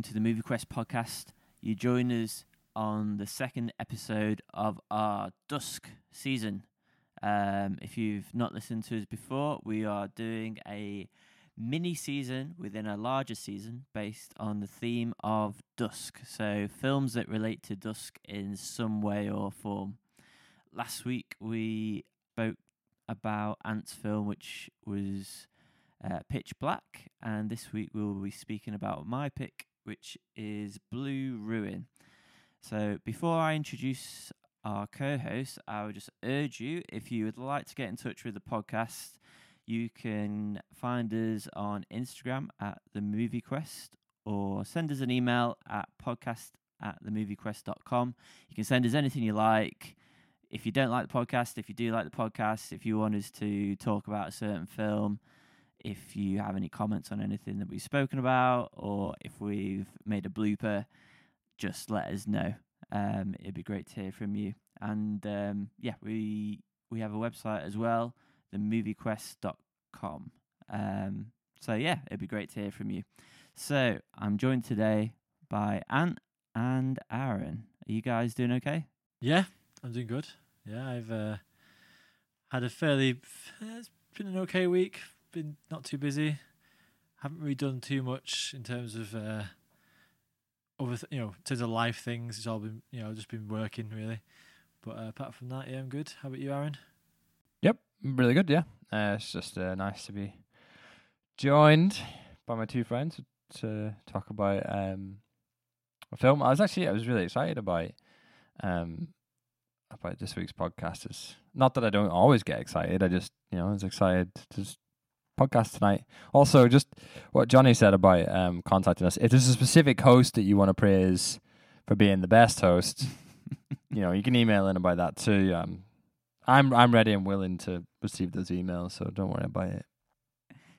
Welcome to the Movie Quest podcast. You join us on the second episode of our Dusk season. Um, if you've not listened to us before, we are doing a mini season within a larger season based on the theme of dusk. So, films that relate to dusk in some way or form. Last week, we spoke about Ant's film, which was uh, Pitch Black, and this week we'll be speaking about my pick, which is Blue Ruin. So, before I introduce our co host, I would just urge you if you would like to get in touch with the podcast, you can find us on Instagram at the Movie Quest or send us an email at podcast at themoviequest.com. You can send us anything you like. If you don't like the podcast, if you do like the podcast, if you want us to talk about a certain film, if you have any comments on anything that we've spoken about, or if we've made a blooper, just let us know. Um, it'd be great to hear from you. And um, yeah, we we have a website as well, themoviequest.com. Um, so yeah, it'd be great to hear from you. So I'm joined today by Ant and Aaron. Are you guys doing okay? Yeah, I'm doing good. Yeah, I've uh, had a fairly. It's been an okay week. Been not too busy. Haven't really done too much in terms of uh, other, th- you know, in terms of life things. It's all been, you know, just been working really. But uh, apart from that, yeah, I'm good. How about you, Aaron? Yep, really good. Yeah, uh, it's just uh, nice to be joined by my two friends to talk about um, a film. I was actually I was really excited about um, about this week's podcast. Is not that I don't always get excited. I just you know I was excited to podcast tonight. Also, just what Johnny said about um, contacting us. If there's a specific host that you want to praise for being the best host, you know you can email in about that too. Um, I'm I'm ready and willing to receive those emails, so don't worry about it.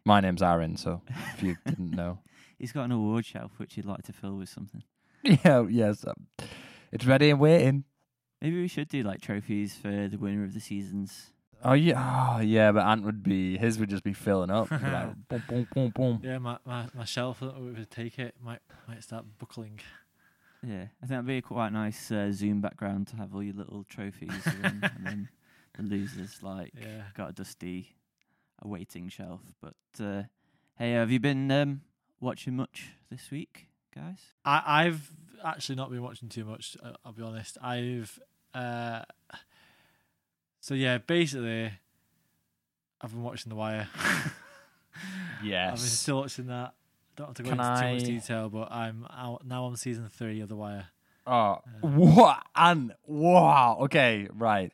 My name's Aaron, so if you didn't know. He's got an award shelf which he'd like to fill with something. Yeah, yes. Um, it's ready and waiting. Maybe we should do like trophies for the winner of the seasons. Oh yeah, oh, yeah, but Ant would be his would just be filling up. Be like, boom, boom, boom, boom. Yeah, my, my, my shelf, I don't know if it take it, might might start buckling. Yeah, I think that'd be a quite nice uh, Zoom background to have all your little trophies, in, and then the losers like Yeah. got a dusty awaiting shelf. But uh, hey, have you been um, watching much this week, guys? I, I've actually not been watching too much. uh, I'll be honest. I've uh, so yeah, basically, I've been watching The Wire. Yes, I've been still watching that. Don't have to go Can into too much detail, but I'm out now on season three of The Wire. Oh, uh, what? And wow. Okay, right.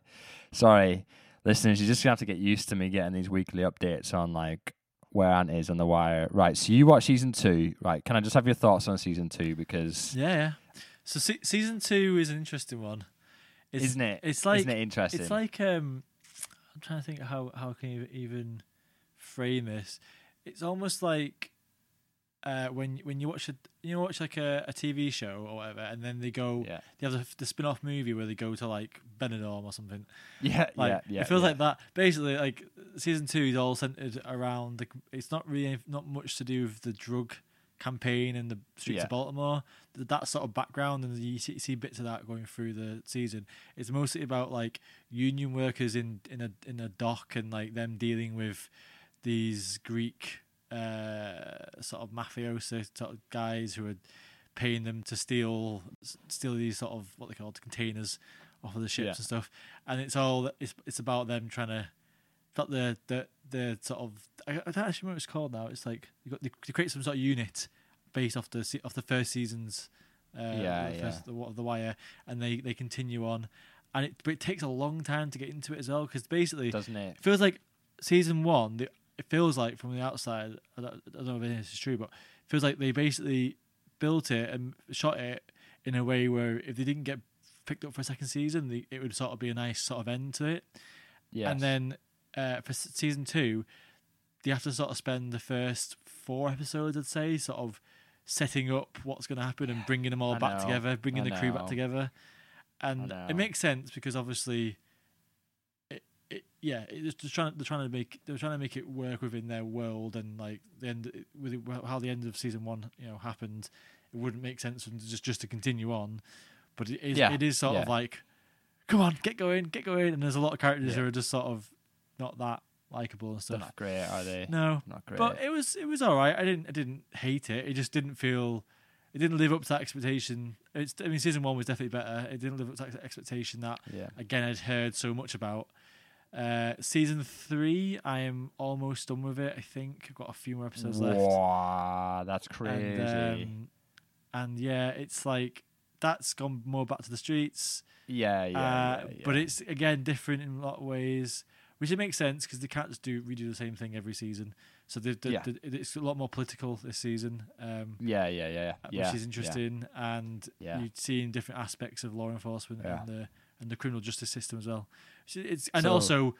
Sorry, listeners. You're just gonna have to get used to me getting these weekly updates on like where Ant is on the wire. Right. So you watch season two, right? Can I just have your thoughts on season two because Yeah, yeah. So se- season two is an interesting one, it's, isn't it? It's like isn't it interesting? it's like um, I'm trying to think how how can you even frame this. It's almost like uh, when when you watch a you know, watch like a, a TV show or whatever, and then they go yeah, they have the, the spin off movie where they go to like Benidorm or something. yeah, Like yeah, yeah. it feels yeah. like that. Basically, like season two is all centered around the. It's not really not much to do with the drug campaign in the streets Yeah. of Baltimore. Th- That sort of background, and you see, see bits of that going through the season. It's mostly about like union workers in in a in a dock and like them dealing with these Greek uh, sort of mafioso sort of guys who are paying them to steal steal these sort of what they call containers off of the ships Yeah. and stuff. And it's all it's it's about them trying to got the the the sort of I, I don't actually know what it's called now. It's like you got they, create some sort of unit based off the off the first season's uh, Yeah, the yeah. first, the, the wire, and they they continue on, and it but it takes a long time to get into it as well because basically doesn't it? it feels like season one. The, it feels like from the outside. I don't, I don't know if this is true, but it feels like they basically built it and shot it in a way where if they didn't get picked up for a second season, the, it would sort of be a nice sort of end to it. Yes. And then uh, for season two, they have to sort of spend the first four episodes, I'd say, sort of setting up what's going to happen and bringing them all I back know, together, bringing I the crew back together. And it makes sense because obviously, it, it, yeah, it's just trying. They're trying to make they're trying to make it work within their world and like the end with it, how the end of season one you know happened. It wouldn't make sense for them to just just to continue on, but it is Yeah, it is sort of like, come on, get going, get going. And there's a lot of characters Yeah. who are just sort of not that likable and They're stuff. not great, are they? No, Not great. but it was it was all right. I didn't I didn't hate it. It just didn't feel it didn't live up to that expectation. It's I mean season one was definitely better. It didn't live up to that expectation that yeah. again I'd heard so much about. Uh, season three, I am almost done with it. I think I've got a few more episodes left. Wow, that's crazy. And, um, and yeah, it's like that's gone more back to the streets. yeah, yeah, uh, yeah, But it's again different in a lot of ways, which it makes sense because they can't just do redo the same thing every season. So they, they, Yeah. they- it's a lot more political this season, um, yeah, yeah, yeah, uh, yeah. which is interesting. And Yeah. you're seeing different aspects of law enforcement Yeah. and the and the criminal justice system as well. It's and So- also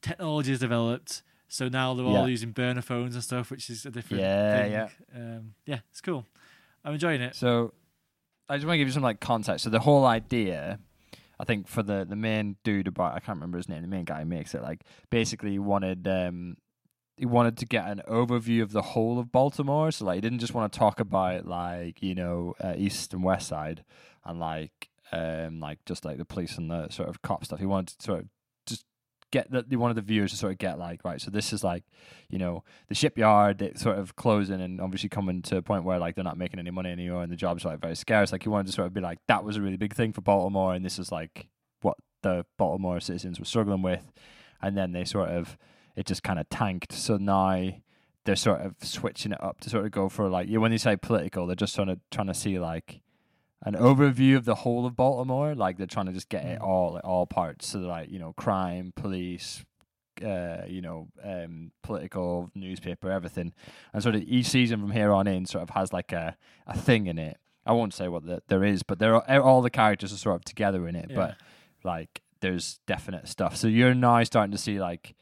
technology has developed. So now they're Yeah. all using burner phones and stuff, which is a different Yeah, thing. yeah. Um, yeah, it's cool. I'm enjoying it. So, I just want to give you some like context. So the whole idea, I think, for the the main dude about I can't remember his name. The main guy who makes it like basically he wanted um he wanted to get an overview of the whole of Baltimore. So like he didn't just want to talk about like you know uh, east and west side and like um like just like the police and the sort of cop stuff. He wanted to sort of get the he wanted the viewers to sort of get like right. So this is like you know the shipyard it's sort of closing and obviously coming to a point where like they're not making any money anymore and the jobs like very scarce. Like he wanted to sort of be like that was a really big thing for Baltimore and this is like what the Baltimore citizens were struggling with, and then they sort of it just kind of tanked. So now they're sort of switching it up to sort of go for like yeah when they say political they're just trying to trying to see like an overview of the whole of Baltimore. Like they're trying to just get it Mm. all all parts. So like you know crime, police, uh, you know, um, political, newspaper, everything. And sort of each season from here on in sort of has like a, a thing in it. I won't say what the, there is, but there are all the characters are sort of together in it. Yeah. But like there's definite stuff. So you're now starting to see like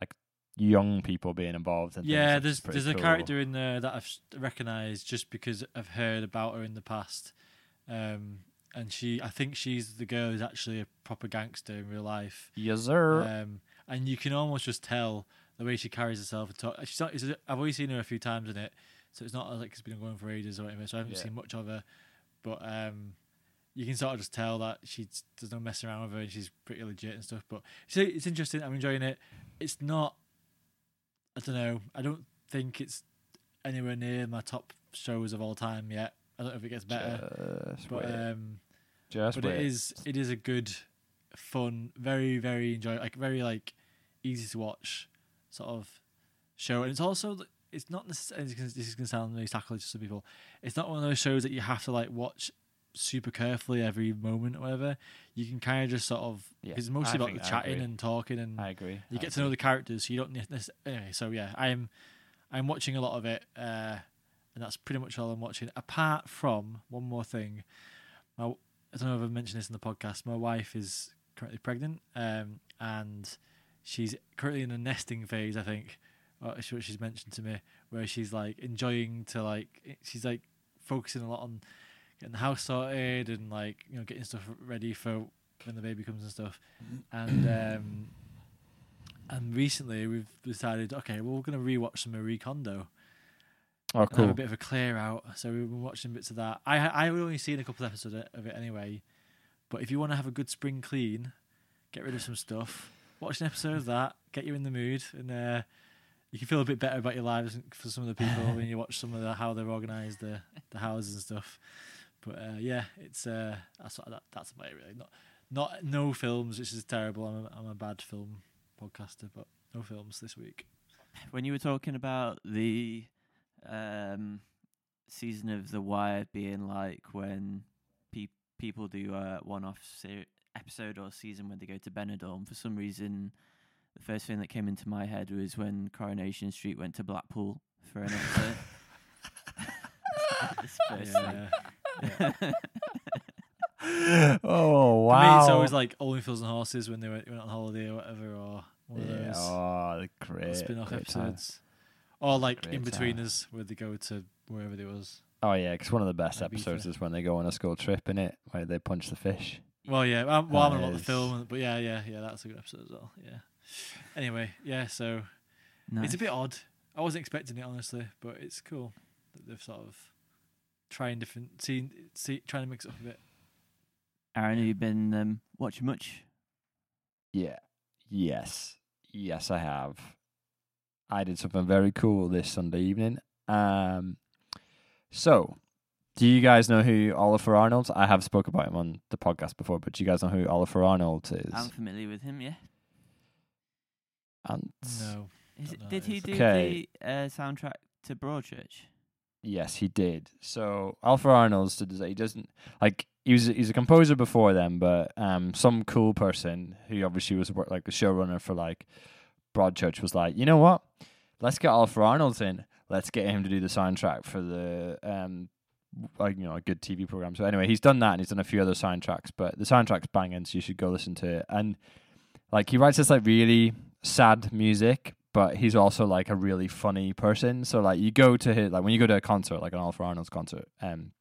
like young people being involved. And yeah, things, there's there's a character in there that I've recognised just because I've heard about her in the past, um, and she I think she's the girl who's actually a proper gangster in real life, Yes, sir. um, and you can almost just tell the way she carries herself and talk. She's not, it's, I've only seen her a few times in it, so it's not like it's been going for ages or whatever. So I haven't Yeah. seen much of her, but um, you can sort of just tell that she does no messing around with her and she's pretty legit and stuff. But so it's interesting. I'm enjoying it. It's not. I don't know. I don't think it's anywhere near my top shows of all time yet. I don't know if it gets better, Just but wait. um, Just but wait. it is it is a good, fun, very very enjoy like very like easy to watch sort of show, and it's also it's not necessarily this is gonna sound really sacrilege to some people. It's not one of those shows that you have to like watch super carefully every moment or whatever. You can kind of just sort of Yeah, because it's mostly I about think the I chatting agree. and talking and I agree. you I get to know the characters, so you don't necessarily. Anyway, so yeah, I'm I'm watching a lot of it, uh, and that's pretty much all I'm watching. Apart from one more thing, my, I don't know if I've mentioned this in the podcast. My wife is currently pregnant, um, and she's currently in a nesting phase. I think, that's what she's mentioned to me, where she's like enjoying to like she's like focusing a lot on getting the house sorted and like you know getting stuff ready for when the baby comes and stuff, and. um and recently we've decided, okay, well, we're going to rewatch some Marie Kondo Oh, and have cool. a bit of a clear out. So we've been watching bits of that. I I only seen a couple of episodes of it anyway. But if you want to have a good spring clean, get rid of some stuff, watch an episode of that, get you in the mood, and uh, you can feel a bit better about your lives for some of the people when you watch some of the how they're organised the the houses and stuff. But uh, yeah, it's uh, that's that, that's about it really. Not not no films, which is terrible. I'm a, I'm a bad film podcaster, but no films this week. when you were talking about the um, season of The Wire being like when pe- people do a one-off ser- episode or season when they go to Benidorm, for some reason, the first thing that came into my head was when Coronation Street went to Blackpool for an episode. This. Yeah. oh For wow! me, it's always like Only Fools and Horses when they went, went on holiday or whatever, or one of yeah, those oh, the great spin-off great time. Episodes, or like Great in between time. us where they go to wherever they was. Oh yeah, because one of the best That'd episodes is when they go on a school trip in it, where they punch the fish. Well, yeah. Um, well, I'm not about the film, but yeah, yeah, yeah. That's a good episode as well. Yeah. Anyway, yeah. So Nice. it's a bit odd. I wasn't expecting it honestly, but it's cool that they've sort of trying different, seeing, see, trying to mix it up a bit. Aaron, have you been um, watching much? Yeah. Yes. Yes, I have. I did something very cool this Sunday evening. Um, so, do you guys know who Oliver Arnold? I have spoke about him on the podcast before, but do you guys know who Oliver Arnold is? I'm familiar with him. Yeah. and No. Is it, did he do. Okay. the uh, soundtrack to Broadchurch? yes, he did. So, Oliver Arnold's he doesn't like he was he's a composer before then, but um, some cool person who obviously was like the showrunner for like Broadchurch was like, you know what? Let's get Oliver Arnold in. Let's get him to do the soundtrack for the um, you know a good TV program. So anyway, he's done that and he's done a few other soundtracks, but the soundtrack's banging, so you should go listen to it. And like he writes this like really sad music, but he's also like a really funny person. So like you go to his like when you go to a concert, like an Oliver Arnold's concert, um,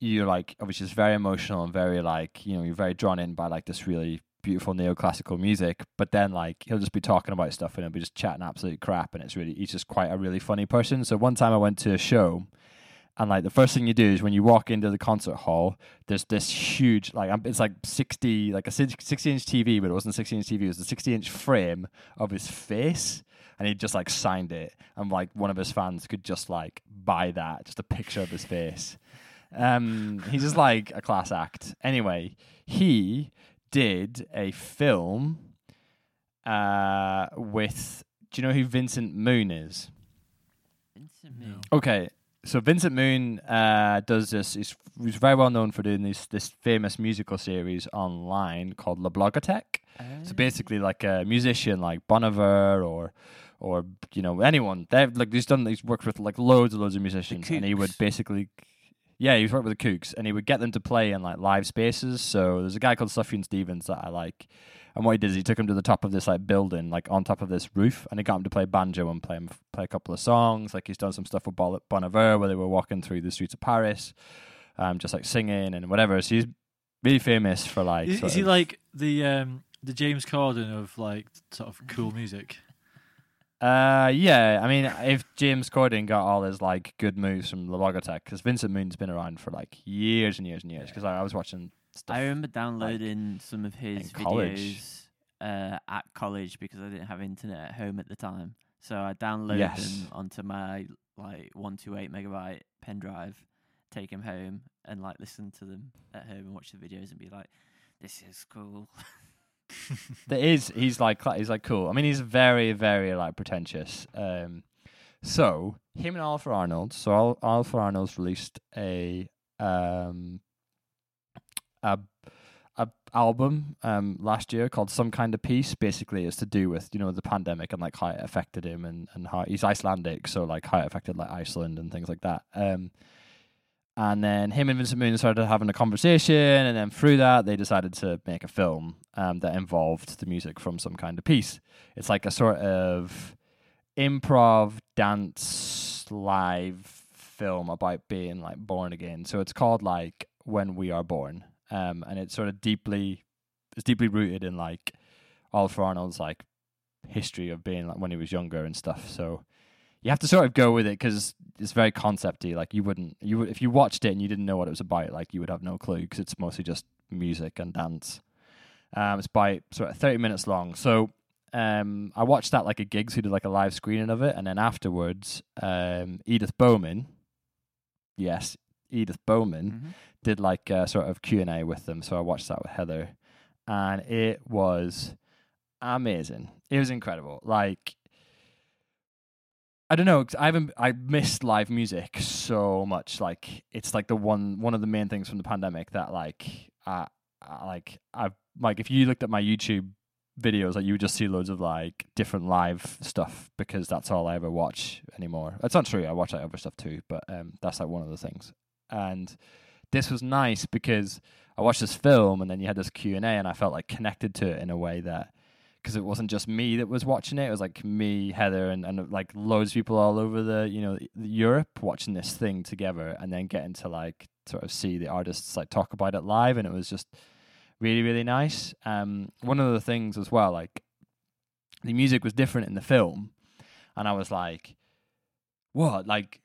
you're like obviously it's very emotional and very like you know you're very drawn in by like this really beautiful neoclassical music but then like he'll just be talking about stuff and he'll be just chatting absolute crap and it's really he's just quite a really funny person. So one time i went to a show and like the first thing you do is when you walk into the concert hall there's this huge like um, it's like 60 like a 60 inch tv but it wasn't 60 inch tv it was a 60 inch frame of his face and he just like signed it and like one of his fans could just like buy that just a picture of his face. Um he's just like a class act. Anyway he did a film uh with do you know who vincent moon is Vincent Moon. Okay, so Vincent Moon uh, does this. He's, he's very well known for doing this this famous musical series online called La Blogothèque. So Oh. basically, like a musician like Bon Iver or or you know anyone. They've like he's done. He's worked with like loads and loads of musicians, and he would basically. Yeah, he's worked with the Kooks, and he would get them to play in like live spaces. So there's a guy called Sufjan Stevens that I like, and what he did is he took him to the top of this like building, like on top of this roof, and he got him to play banjo and play him play a couple of songs. Like he's done some stuff with Bon Iver where they were walking through the streets of Paris, um, just like singing and whatever. So he's really famous for like. Is, is he of- like the um the James Corden of like sort of cool music? Uh, yeah. I mean, if James Corden got all his like good moves from the Blogothèque, because Vincent Moon's been around for like years and years and years. Because I, I was watching stuff. I remember downloading some of his videos uh, at college because I didn't have internet at home at the time. So I downloaded Yes. them onto my like one two eight megabyte pen drive, take them home, and like listen to them at home and watch the videos and be like, "This is cool." There is. He's like he's like cool. I mean, he's very very like pretentious. Um, so him and Oliver Arnold. So Al- Arnold's released a um a a album um last year called Some Kind of Peace. Basically, it's to do with you know the pandemic and like how it affected him and and how he's Icelandic, so like how it affected like Iceland and things like that. Um. And then him and Vincent Moon started having a conversation, and then through that, they decided to make a film um, that involved the music from some kind of Peace. It's like a sort of improv dance live film about being like born again. So it's called like When We Are Born, um, and it's sort of deeply, it's deeply rooted in like Oliver Arnold's like history of being like when he was younger and stuff. So you have to sort of go with it because it's very concepty. Like you wouldn't, you would if you watched it and you didn't know what it was about, like you would have no clue because it's mostly just music and dance. Um, it's by sort of thirty minutes long. So um, I watched that like a gigs who did like a live screening of it, and then afterwards, um, Edith Bowman, yes, Edith Bowman Mhm. did like a sort of Q and A with them. So I watched that with Heather, and it was amazing. It was incredible. Like I don't know. I haven't. I missed live music so much. Like it's like the one one of the main things from the pandemic that like like I like if you looked at my YouTube videos, like you would just see loads of like different live stuff because that's all I ever watch anymore. That's not true. I watch like other stuff too, but um, that's like one of the things. And this was nice because I watched this film and then you had this Q and A, and I felt like connected to it in a way that because it wasn't just me that was watching it; it was like me, Heather, and, and like loads of people all over the you know Europe watching this thing together, and then getting to like sort of see the artists like talk about it live, and it was just really really nice. Um, one of the things as well, like the music was different in the film, and I was like, what? Like,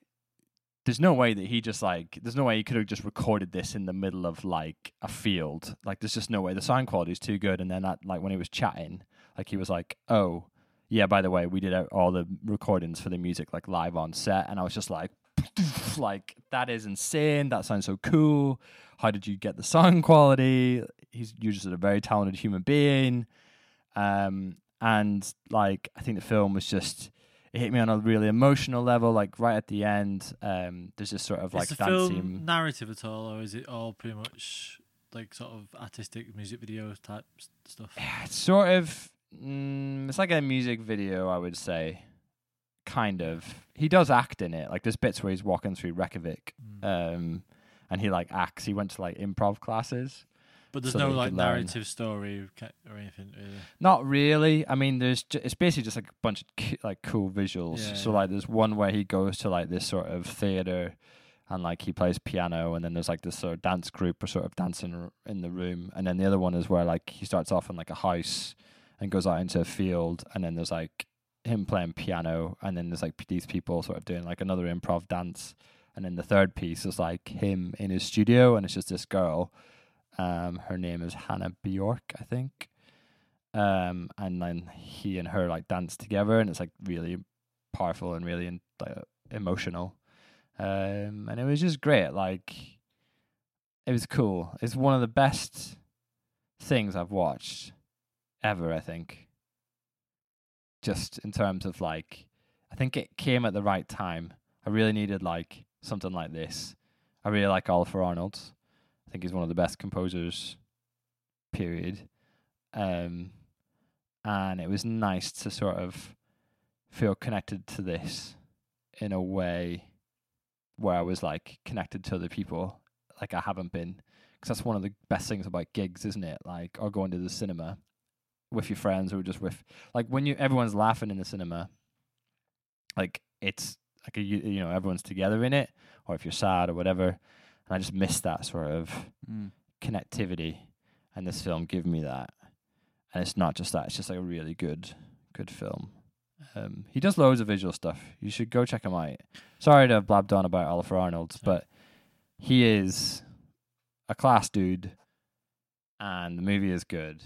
there's no way that he just like, there's no way he could have just recorded this in the middle of like a field. Like, there's just no way. The sound quality is too good. And then that, like, when he was chatting, like he was like, oh. Yeah, by the way, we did all the recordings for the music like live on set, and I was just like, like that is insane. That sounds so cool. How did you get the sound quality? He's you're just a very talented human being. Um, and like I think the film was just it hit me on a really emotional level. Like right at the end, um, there's this sort of like is the dancing. film narrative at all, or is it all pretty much like sort of artistic music video type stuff? It's sort of mm, it's like a music video, I would say. Kind of. He does act in it. Like there's bits where he's walking through Reykjavik, Mm. um, and he like acts. He went to like improv classes. But there's so no like narrative story or anything. Really. Not really. I mean, there's ju- it's basically just like a bunch of c- like cool visuals. Yeah, so yeah. like there's one where he goes to like this sort of theater, and like he plays piano, and then there's like this sort of dance group or sort of dancing r- in the room, and then the other one is where like he starts off in like a house and goes out into a field, and then there's like him playing piano, and then there's like p- these people sort of doing like another improv dance, and then the third piece is like him in his studio, and it's just this girl. Um, her name is Hannah Bjork, I think um, and then he and her like dance together, and it's like really powerful and really in, like, emotional. Um, and it was just great. Like, it was cool. It's one of the best things I've watched ever. I think. Just in terms of like, I think it came at the right time. I really needed like something like this. I really like Oliver Arnold. I think he's one of the best composers. Period. Um, and it was nice to sort of feel connected to this in a way where I was like connected to other people, like I haven't been. Because that's one of the best things about gigs, isn't it? Like, or going to the cinema with your friends or just with, like, when you everyone's laughing in the cinema, like it's like a you, you know everyone's together in it, or if you're sad or whatever. And I just miss that sort of Mm. connectivity, and this film gave me that. And it's not just that; it's just like a really good, good film. Um, he does loads of visual stuff. You should go check him out. Sorry to have blabbed on about Oliver Arnold, but he is a class dude, and the movie is good.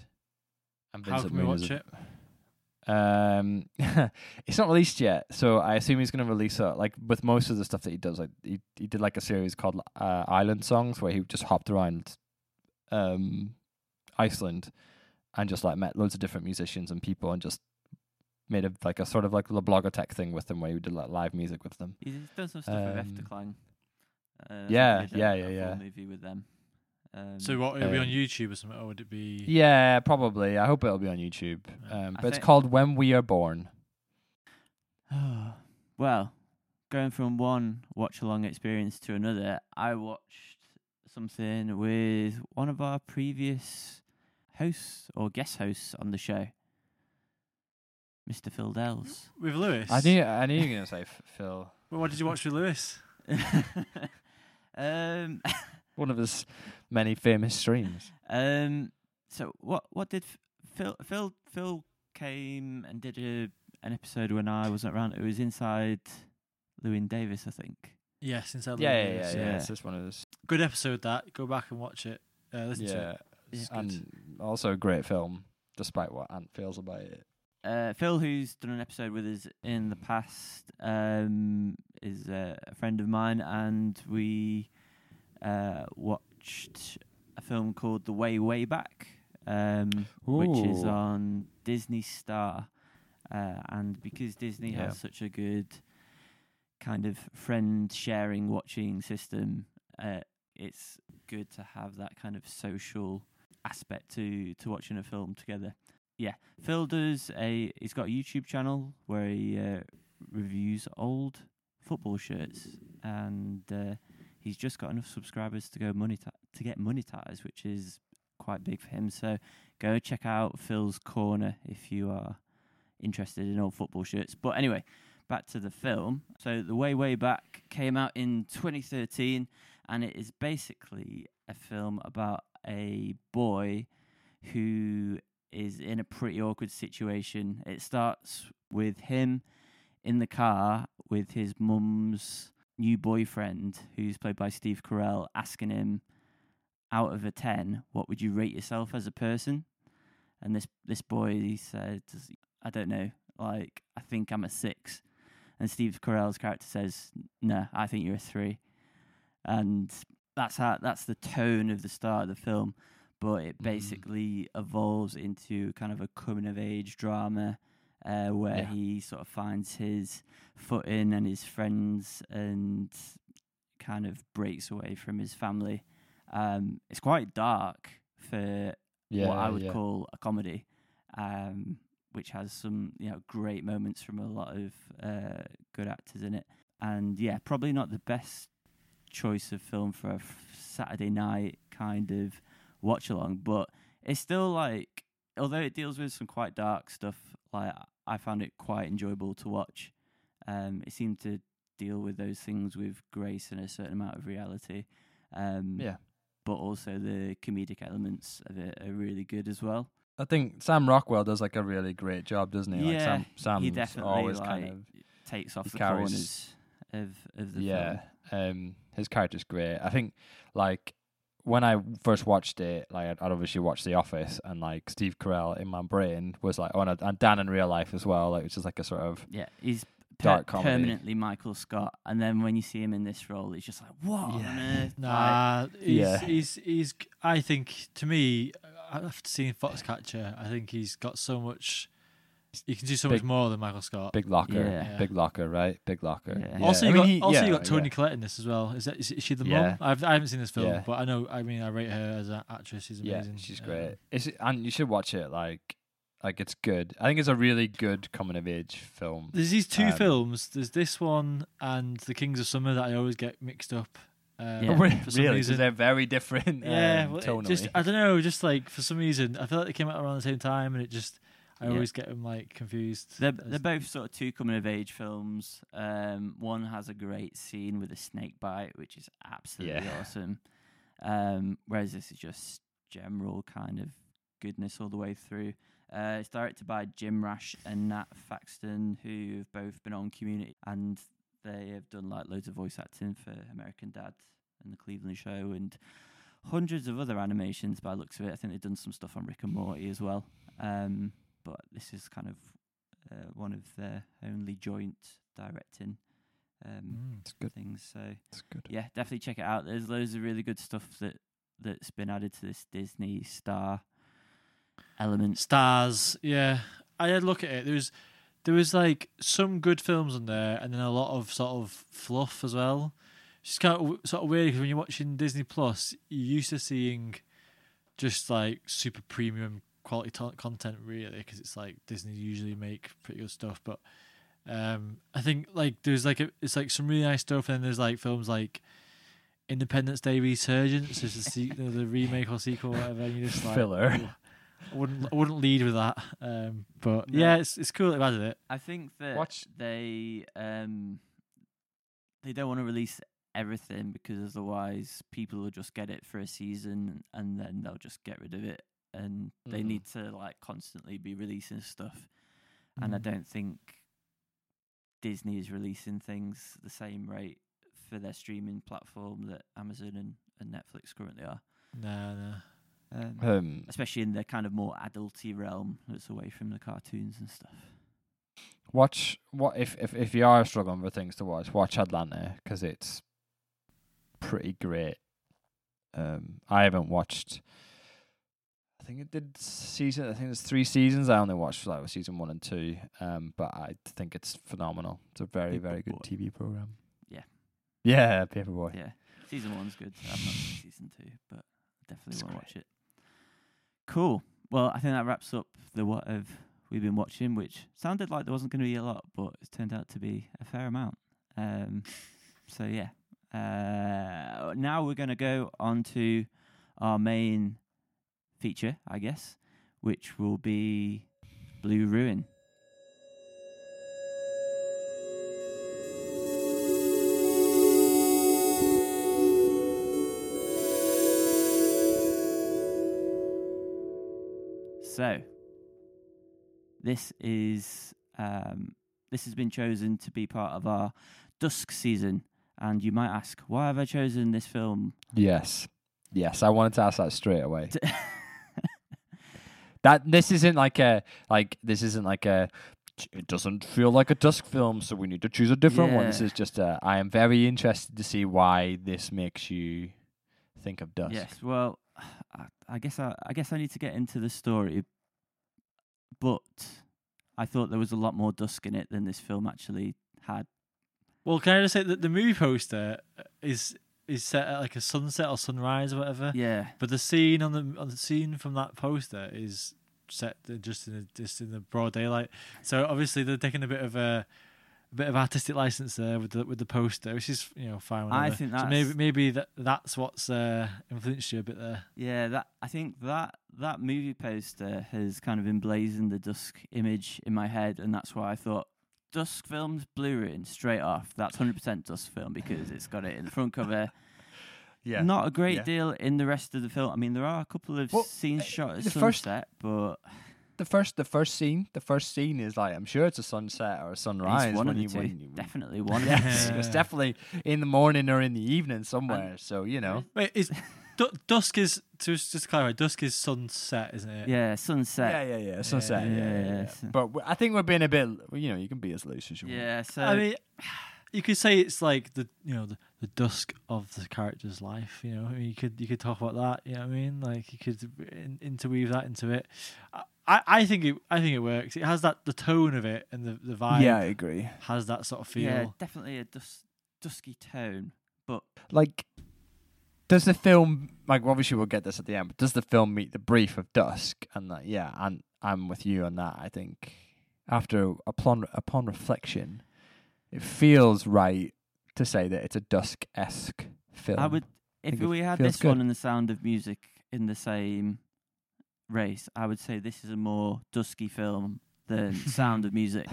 And How can we Moon watch it? Um, it's not released yet, so I assume he's going to release it. Like with most of the stuff that he does, like he he did like a series called uh, Island Songs, where he just hopped around, um, Iceland, and just like met loads of different musicians and people, and just made a like a sort of like a Blogothèque thing with them, where he did like live music with them. He's done some stuff with Um, Efterklang. Uh, yeah, he did a- yeah, yeah, yeah. Movie with them. Um, So what? It'll be on um, YouTube or something, or would it be? Yeah, probably. I hope it'll be on YouTube. Um, but it's called When We Are Born. well, going from one watch along experience to another, I watched something with one of our previous hosts or guest hosts on the show, Mr. Phil Dells. With Lewis. I knew I knew you were gonna say Phil. Well, what did you watch with Lewis? um, One of his many famous streams. um, so what? What did Phil? Phil? Phil came and did a an episode when I wasn't around. It was inside Llewyn Davis, I think. Yes, inside Yeah, yeah, Lewis, yeah, yeah. yeah. It's just one of those. Good episode. That go back and watch it. Uh, listen to Yeah, it. It's Yeah. good. and also a great film, despite what Ant feels about it. Uh, Phil, who's done an episode with us in the past, um, is uh, a friend of mine, and we uh, watched a film called The Way Way Back, um, which is on Disney Star. Uh, and because Disney Yeah. has such a good kind of friend sharing watching system, uh, it's good to have that kind of social aspect to to watching a film together. Yeah, Phil does a. He's got a YouTube channel where he uh, reviews old football shirts, and uh, he's just got enough subscribers to go money to get monetized, which is quite big for him. So go check out Phil's Corner if you are interested in old football shirts. But anyway, back to the film. So the way way back came out in 2013, and it is basically a film about a boy who is in a pretty awkward situation. It starts with him in the car with his mum's new boyfriend, who's played by Steve Carell, asking him, out of a 10, what would you rate yourself as a person? And this, this boy, he said, I don't know, like, I think I'm a six. And Steve Carell's character says, no, I think you're a three. And that's how, that's the tone of the start of the film. But it Mm. basically evolves into kind of a coming of age drama uh, where Yeah. he sort of finds his footing and his friends and kind of breaks away from his family. Um, it's quite dark for Yeah, what I would yeah. call a comedy, um, which has some you know great moments from a lot of uh, good actors in it. And yeah, probably not the best choice of film for a f- Saturday night kind of watch along, but it's still like although it deals with some quite dark stuff, like I found it quite enjoyable to watch. Um, it seemed to deal with those things with grace and a certain amount of reality. Um, Yeah. but also the comedic elements of it are really good as well. I think Sam Rockwell does like a really great job, doesn't he? Like Yeah, Sam, Sam's he definitely always like kind of takes off the carries- corners of of the yeah. film. Um, his character's great. I think like when I first watched it, like I'd, I'd obviously watched The Office, and like Steve Carell in my brain was like, oh, and, and Dan in real life as well, like which is like a sort of Yeah, he's per- Dark comedy. permanently Michael Scott, and then when you see him in this role, he's just like, what on Yeah. earth? Like, Nah, he's, Yeah. he's he's. I think to me, after seeing Foxcatcher, I think he's got so much. He can do so Big- much more than Michael Scott. big locker, Yeah. big locker, right? Big locker. Yeah. Also, I you mean, got he- also you got Toni yeah. Collette in this as well. Is that is, is she the Yeah. mum? I've I haven't seen this film, Yeah. but I know. I mean, I rate her as an actress. She's Yeah, amazing. she's Um, great. It's and you should watch it. Like, like it's good. I think it's a really good coming of age film. There's these two Um, films. There's this one and The Kings of Summer that I always get mixed up. Um, Yeah. really, for some because reason. they're very different. Yeah, um, well, just I don't know. Just like for some reason, I feel like they came out around the same time, and it just I Yeah. always get them like confused. They're they're both sort of two coming of age films. Um, one has a great scene with a snake bite, which is absolutely Yeah. awesome. Um, whereas this is just general kind of goodness all the way through. Uh, it's directed by Jim Rash and Nat Faxon, who have both been on Community, and they have done like loads of voice acting for American Dad and the Cleveland Show, and hundreds of other animations. By the looks of it, I think they've done some stuff on Rick and Morty as well. Um, but this is kind of uh, one of their only joint directing um, Mm. it's good. things. So It's good. yeah, definitely check it out. There's loads of really good stuff that that's been added to this Disney Star element. Stars, yeah. I had a look at it. There was there was like some good films on there, and then a lot of sort of fluff as well. It's just kind of sort of weird because when you're watching Disney Plus, you're used to seeing just like super premium quality to- content, really, because it's like Disney usually make pretty good stuff. But um, I think like there's like a, it's like some really nice stuff, and then there's like films like. Independence Day Resurgence is the, se- the, the remake or sequel, or whatever. And you're just like, Filler. "Ugh." I wouldn't I wouldn't lead with that. Um, but No. yeah, it's it's cool that they've added it. I think that Watch- they um they don't want to release everything because otherwise people will just get it for a season and then they'll just get rid of it and they Mhm. need to like constantly be releasing stuff and I Mm. don't think Disney is releasing things the same rate for their streaming platform that Amazon and, and Netflix currently are. No, no. Um, Um, especially in the kind of more adulty realm that's away from the cartoons and stuff. watch what if if if you are struggling for things to watch, watch Atlanta because it's pretty great. Um, I haven't watched. I think it did season. I think there's three seasons. I only watched like season one and two. Um, but I think it's phenomenal. It's a very very good Paper Boi. TV program. Yeah. Yeah, Paper Boi. Yeah, season one's good. I've not seen season two, but definitely It's want to watch it. Cool. Well, I think that wraps up the what have we've been watching, which sounded like there wasn't going to be a lot, but it's turned out to be a fair amount. Um, so yeah. Uh, now we're going to go on to our main feature, I guess, which will be Blue Ruin. So, this is um, this has been chosen to be part of our Dusk season, and you might ask, why have I chosen this film? Yes, yes, I wanted to ask that straight away. that this isn't like a like this isn't like a it doesn't feel like a dusk film, so we need to choose a different one. This is just a I am very interested to see why this makes you think of dusk. Yes. Well, I, I guess I, I guess I need to get into the story, but I thought there was a lot more dusk in it than this film actually had. Well, can I just say that the movie poster is is set at like a sunset or sunrise or whatever, Yeah. but the scene on the on the scene from that poster is set just in the just in the broad daylight. So obviously they're taking a bit of a, a bit of artistic license there with the with the poster, which is you know fine. I whatever. think so maybe that's- maybe that that's what's uh, influenced you a bit there. Yeah, that I think that that movie poster has kind of emblazoned the Dusk image in my head, and that's why I thought Dusk films Blue Ruin straight off. That's hundred percent Dusk film because it's got it in the front cover. Yeah. Not a great Yeah. deal in the rest of the film. I mean, there are a couple of Well, scenes uh, shot at the first- sunset, but the first the first scene the first scene is like I'm sure it's a sunset or a sunrise it's one when of the you, two. when you Definitely one of Yes, the it's definitely in the morning or in the evening somewhere. so you know, Wait, is du- dusk is just just to clarify, dusk is sunset, isn't it? Yeah, sunset. yeah, yeah, yeah, sunset. Yeah, yeah, Yeah, yeah. yeah. But w- I think we're being a bit. You know, you can be as loose as you want. Yeah, so I mean, you could say it's like the you know the, the dusk of the character's life. You know, I mean, you could you could talk about that. You know what I mean? Like you could in, interweave that into it. I, I think it I think it works. It has that the tone of it and the the vibe. yeah, I agree. has that sort of feel. yeah, definitely a dus- dusky tone. But Like, does the film like obviously we'll get this at the end, but does the film meet the brief of Dusk? And that, yeah, and I'm with you on that. I think after upon upon reflection, it feels right to say that it's a Dusk esque film. I would, if it we had this one and the Sound of Music in the same race, I would say this is a more dusky film than Sound of Music.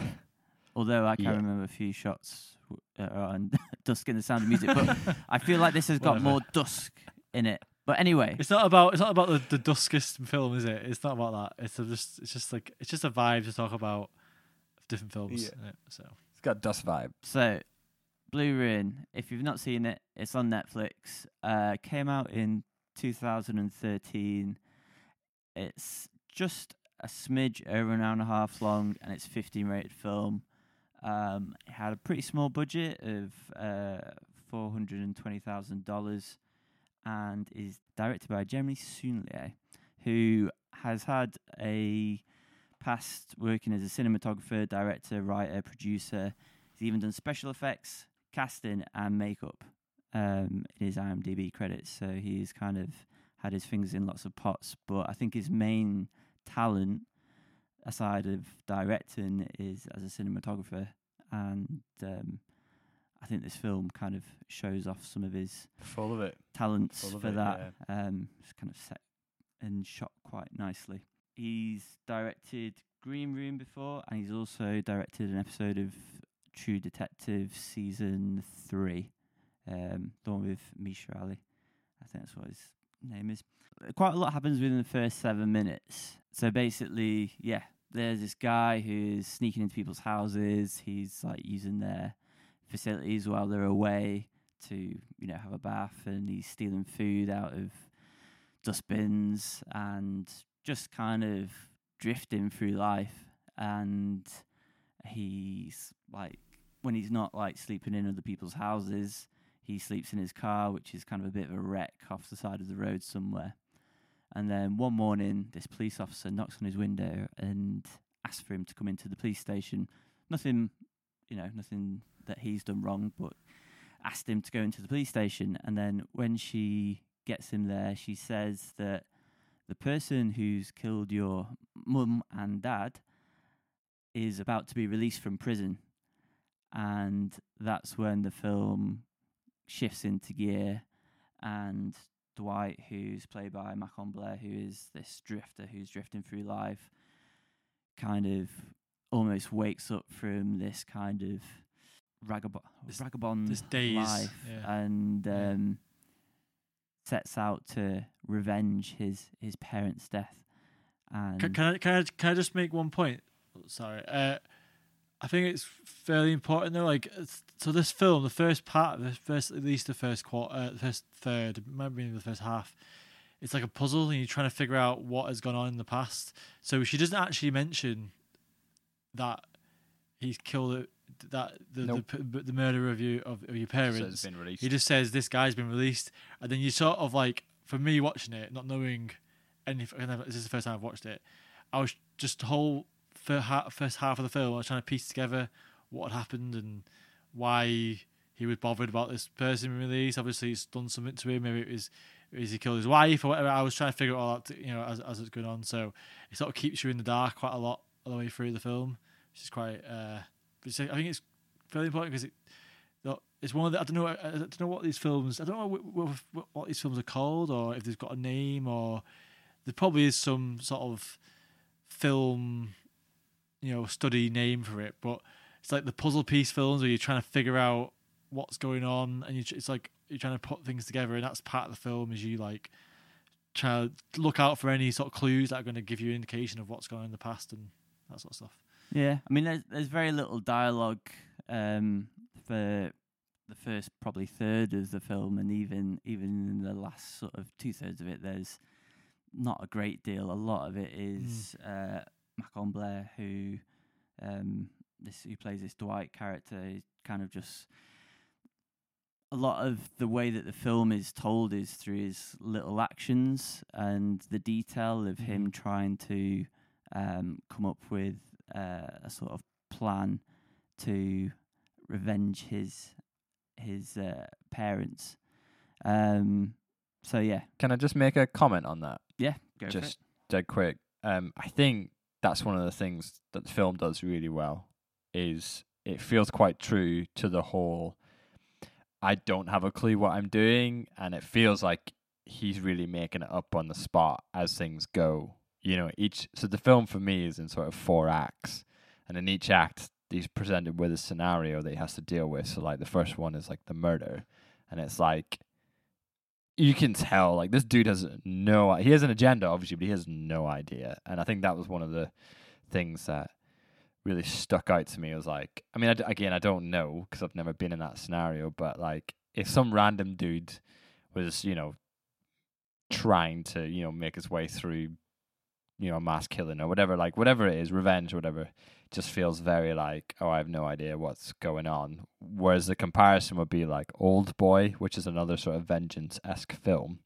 Although I can Yeah. remember a few shots uh, on Dusk in the Sound of Music, but I feel like this has got Whatever. more dusk in it. But anyway, It's not about it's not about the, the duskest film, is it? It's not about that. It's just it's just like it's just a vibe to talk about different films. Yeah. innit? So it's got Dusk vibe. So, Blue Ruin, if you've not seen it, it's on Netflix. Uh, came out in 2013. It's just a smidge over an hour and a half long, and it's 15 rated film. Um, it had a pretty small budget of uh, $420,000 and is directed by Jeremy Saulnier, who has had a past working as a cinematographer, director, writer, producer. He's even done special effects, casting, and makeup um, in his IMDb credits. So he's kind of had his fingers in lots of pots. But I think his main talent, aside of directing, is as a cinematographer. And um, I think this film kind of shows off some of his Full of it. talents of for it, that. Um, it's kind of set and shot quite nicely. He's directed Green Room before, and he's also directed an episode of True Detective season three, um, the one with Misha Ali. I think that's what his name is. Quite a lot happens within the first seven minutes. So basically, yeah, there's this guy who's sneaking into people's houses. He's like using their facilities while they're away to you know have a bath and he's stealing food out of dustbins and just kind of drifting through life and he's like when he's not like sleeping in other people's houses he sleeps in his car which is kind of a bit of a wreck off the side of the road somewhere. And then one morning this police officer knocks on his window and asks for him to come into the police station. Nothing you know nothing that he's done wrong but asked him to go into the police station. And then when she gets him there she says that the person who's killed your mum and dad is about to be released from prison. And that's when the film shifts into gear and Dwight who's played by Macon Blair who is this drifter who's drifting through life kind of almost wakes up from this kind of ragab- This- vagabond this daze, life yeah. and um, sets out to revenge his his parents' death. And Can, can I can I can I just make one point? Sorry, uh, I think it's fairly important though. Like, so this film, the first part, the first at least the first quarter, uh, the first third, maybe the first half, it's like a puzzle, and you're trying to figure out what has gone on in the past. So she doesn't actually mention that he's killed it, that the Nope. the, the murder of you of, of your parents. He just says this guy's been released, and then you sort of like, for me watching it, not knowing anything. This is the first time I've watched it. I was just whole first half of the film. I was trying to piece together what had happened and why he was bothered about this person being released. Obviously, it's done something to him. Maybe it was, is he killed his wife or whatever. I was trying to figure it all out, you know, as as it's going on. So it sort of keeps you in the dark quite a lot all the way through the film, which is quite. Uh, which I think it's fairly important because it. It's one of the I don't know I don't know what these films I don't know what, what, what these films are called or if they've got a name or there probably is some sort of film you know study name for it but it's like the puzzle piece films where you're trying to figure out what's going on and you, it's like you're trying to put things together and that's part of the film is you like try to look out for any sort of clues that are going to give you an indication of what's going on in the past and that sort of stuff Yeah, I mean, there's there's very little dialogue um, for the first probably third of the film, and even even in the last sort of two thirds of it, there's not a great deal. A lot of it is uh, Macon Blair, who um, this who plays this Dwight character, is kind of just a lot of the way that the film is told is through his little actions and the detail of him trying to um, come up with uh, a sort of plan to revenge his his uh, parents. Um, so yeah, Can I just make a comment on that? yeah, go just dead quick. Um, I think that's one of the things that the film does really well. Is it feels quite true to the whole. I don't have a clue what I'm doing, and it feels like he's really making it up on the spot as things go. You know, each so the film for me is in sort of four acts, and in each act he's presented with a scenario that he has to deal with. So like the first one is like the murder, and it's like you can tell like this dude has no he has an agenda obviously but he has no idea and i think that was one of the things that really stuck out to me. It was like, I mean, I again, I don't know because I've never been in that scenario, but like, if some random dude was, you know, trying to, you know, make his way through, you know, mass killing or whatever, like whatever it is, revenge or whatever, just feels very like, oh, I have no idea what's going on. Whereas the comparison would be like Old Boy, which is another sort of vengeance esque film.